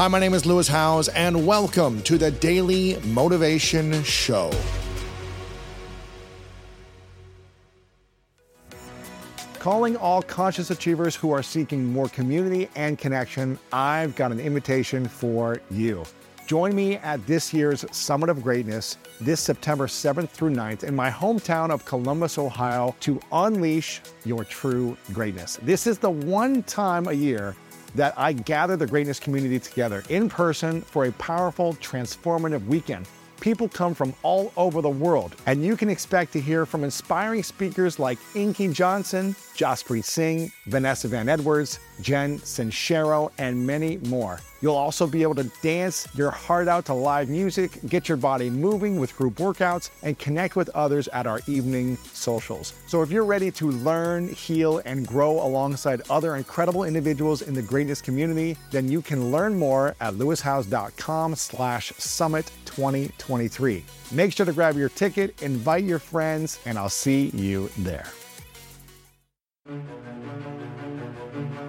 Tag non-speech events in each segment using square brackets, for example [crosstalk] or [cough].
Hi, my name is Lewis Howes, and welcome to the Daily Motivation Show. Calling all conscious achievers who are seeking more community and connection, I've got an invitation for you. Join me at this year's Summit of Greatness this September 7th through 9th in my hometown of Columbus, Ohio, to unleash your true greatness. This is the one time a year that I gather the greatness community together in person for a powerful, transformative weekend. People come from all over the world, and you can expect to hear from inspiring speakers like Inky Johnson, Jaspreet Singh, Vanessa Van Edwards, Jen Sincero, and many more. You'll also be able to dance your heart out to live music, get your body moving with group workouts, and connect with others at our evening socials. So if you're ready to learn, heal, and grow alongside other incredible individuals in the greatness community, then you can learn more at lewishowes.com slash summit 2023. Make sure to grab your ticket, invite your friends, and I'll see you there.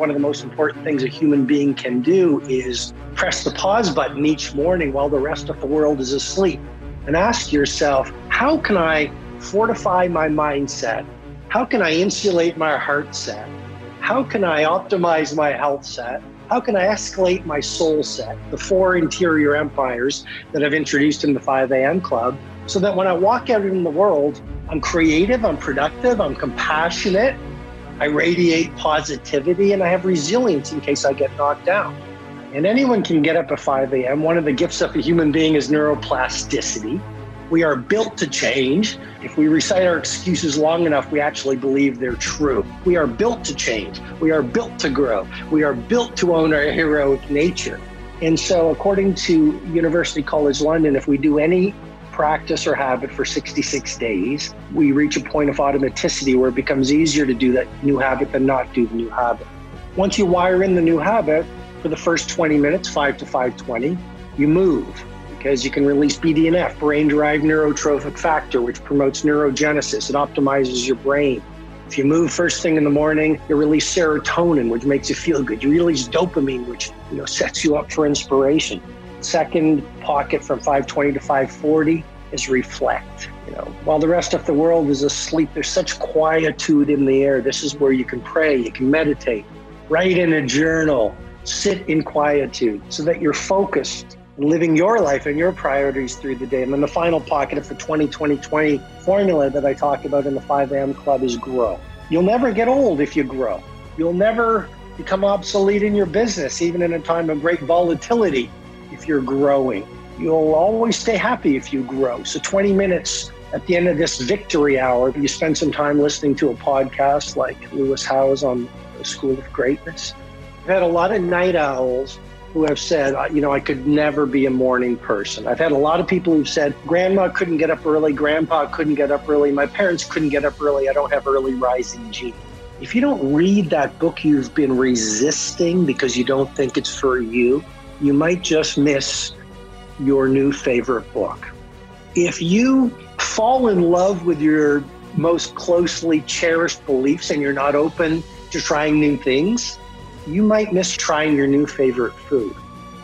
One of the most important things a human being can do is press the pause button each morning while the rest of the world is asleep and ask yourself, how can I fortify my mindset? How can I insulate my heart set? How can I optimize my health set? How can I escalate my soul set, the four interior empires that I've introduced in the 5 a.m. club, so that when I walk out in the world, I'm creative, I'm productive, I'm compassionate, I radiate positivity, and I have resilience in case I get knocked down. And anyone can get up at 5 a.m. One of the gifts of a human being is neuroplasticity. We are built to change. If we recite our excuses long enough, we actually believe they're true. We are built to change. We are built to grow. We are built to own our heroic nature. And so, according to University College London, if we do any practice or habit for 66 days, we reach a point of automaticity where it becomes easier to do that new habit than not do the new habit. Once you wire in the new habit, for the first 20 minutes, 5 to 520, you move because you can release BDNF, brain derived neurotrophic factor, which promotes neurogenesis. It optimizes your brain. If you move first thing in the morning, you release serotonin, which makes you feel good. You release dopamine, which you know sets you up for inspiration. Second pocket from 520 to 540 is reflect. You know, while the rest of the world is asleep, there's such quietude in the air. This is where you can pray, you can meditate, write in a journal, sit in quietude so that you're focused living your life and your priorities through the day. And then the final pocket of the 20 20 20 formula that I talk about in the 5 a.m. club is grow. You'll never get old if you grow. You'll never become obsolete in your business, even in a time of great volatility, if you're growing. You'll always stay happy if you grow. So 20 minutes at the end of this victory hour, you spend some time listening to a podcast like Lewis Howes on the School of Greatness. I've had a lot of night owls who have said, you know, I could never be a morning person. I've had a lot of people who've said, Grandma couldn't get up early, Grandpa couldn't get up early, my parents couldn't get up early, I don't have early rising gene. If you don't read that book you've been resisting because you don't think it's for you, you might just miss your new favorite book. If you fall in love with your most closely cherished beliefs and you're not open to trying new things, you might miss trying your new favorite food.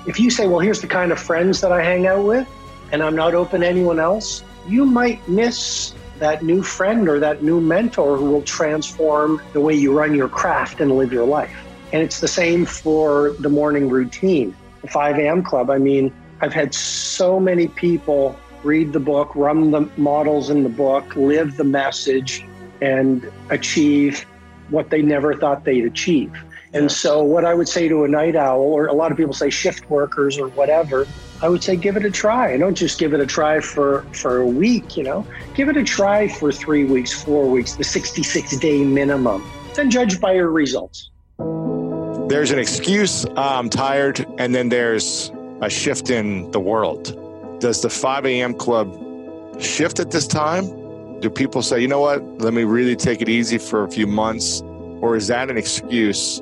If you say, well, here's the kind of friends that I hang out with, and I'm not open to anyone else, you might miss that new friend or that new mentor who will transform the way you run your craft and live your life. And it's the same for the morning routine. The 5 a.m. club, I mean, I've had so many people read the book, run the models in the book, live the message, and achieve what they never thought they'd achieve. And so, what I would say to a night owl, or a lot of people say shift workers or whatever, I would say give it a try. And don't just give it a try for, for a week, you know, give it a try for three weeks, four weeks, the 66 day minimum, then judge by your results. There's an excuse, I'm tired, and then there's a shift in the world. Does the 5 a.m. club shift at this time? Do people say, you know what, let me really take it easy for a few months? Or is that an excuse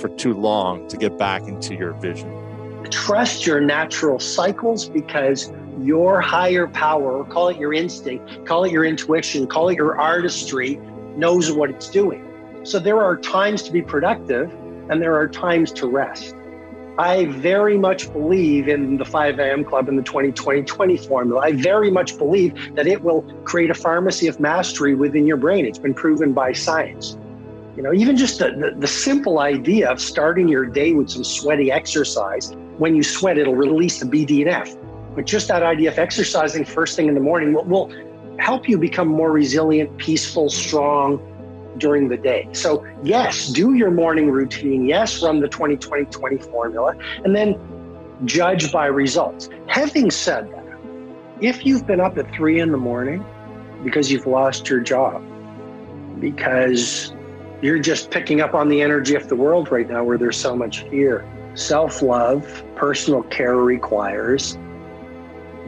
for too long to get back into your vision. Trust your natural cycles because your higher power, call it your instinct, call it your intuition, call it your artistry, knows what it's doing. So there are times to be productive and there are times to rest. I very much believe in the 5 a.m. club and the 20 20 20 formula. I very much believe that it will create a pharmacy of mastery within your brain. It's been proven by science. You know, even just the, the, the simple idea of starting your day with some sweaty exercise. When you sweat, it'll release the BDNF. But just that idea of exercising first thing in the morning will, will help you become more resilient, peaceful, strong during the day. So, yes, do your morning routine. Yes, run the 20 20 20 formula, and then judge by results. Having said that, if you've been up at three in the morning because you've lost your job, because you're just picking up on the energy of the world right now where there's so much fear, self love, personal care requires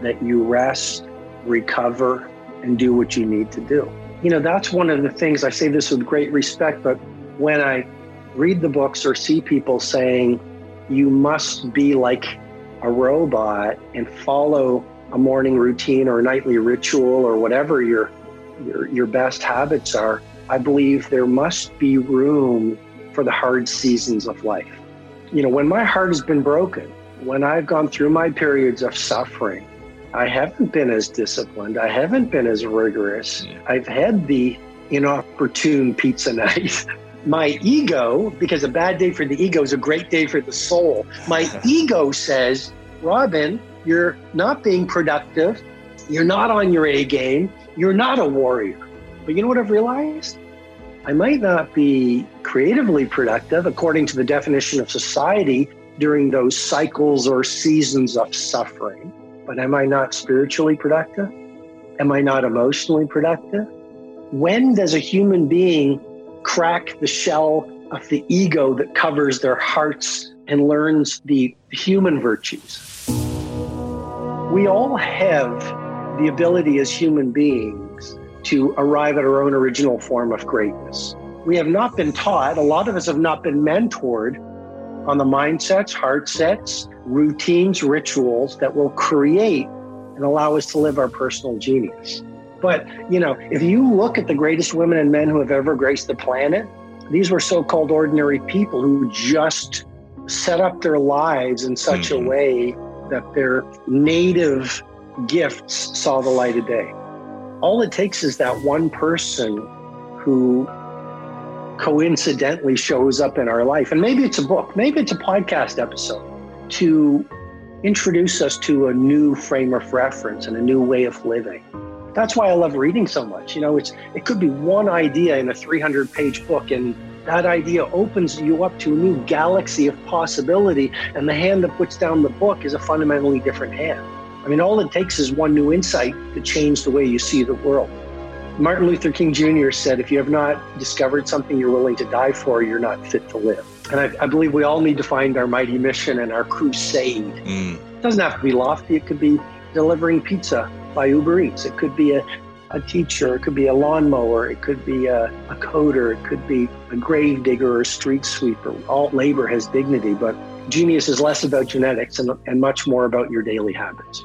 that you rest, recover, and do what you need to do. You know, that's one of the things I say this with great respect, but when I read the books or see people saying you must be like a robot and follow a morning routine or a nightly ritual or whatever your your your best habits are, I believe there must be room for the hard seasons of life. You know, when my heart has been broken, when I've gone through my periods of suffering, I haven't been as disciplined. I haven't been as rigorous. Yeah. I've had the inopportune pizza [laughs] night. My ego, because a bad day for the ego is a great day for the soul, my [laughs] ego says, Robin, you're not being productive. You're not on your A game. You're not a warrior. But you know what I've realized? I might not be creatively productive according to the definition of society during those cycles or seasons of suffering. But am I not spiritually productive? Am I not emotionally productive? When does a human being crack the shell of the ego that covers their hearts and learns the human virtues? We all have the ability as human beings to arrive at our own original form of greatness. We have not been taught, a lot of us have not been mentored on the mindsets, heart sets, routines, rituals that will create and allow us to live our personal genius. But, you know, if you look at the greatest women and men who have ever graced the planet, these were so called ordinary people who just set up their lives in such mm-hmm. a way that their native gifts saw the light of day. All it takes is that one person who coincidentally shows up in our life. And maybe it's a book, maybe it's a podcast episode to introduce us to a new frame of reference and a new way of living. That's why I love reading so much. You know, it's it could be one idea in a 300 page book and that idea opens you up to a new galaxy of possibility and the hand that puts down the book is a fundamentally different hand. I mean, all it takes is one new insight to change the way you see the world. Martin Luther King Jr. said, if you have not discovered something you're willing to die for, you're not fit to live. And I, I believe we all need to find our mighty mission and our crusade. Mm. It doesn't have to be lofty, it could be delivering pizza by Uber Eats, it could be a, a teacher, it could be a lawnmower, it could be a, a coder, it could be a grave digger or a street sweeper. All labor has dignity, but genius is less about genetics and, and much more about your daily habits.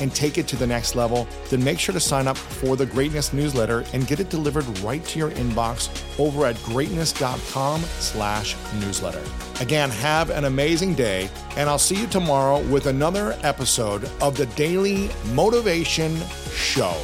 and take it to the next level, then make sure to sign up for the Greatness newsletter and get it delivered right to your inbox over at greatness.com slash newsletter. Again, have an amazing day, and I'll see you tomorrow with another episode of the Daily Motivation Show.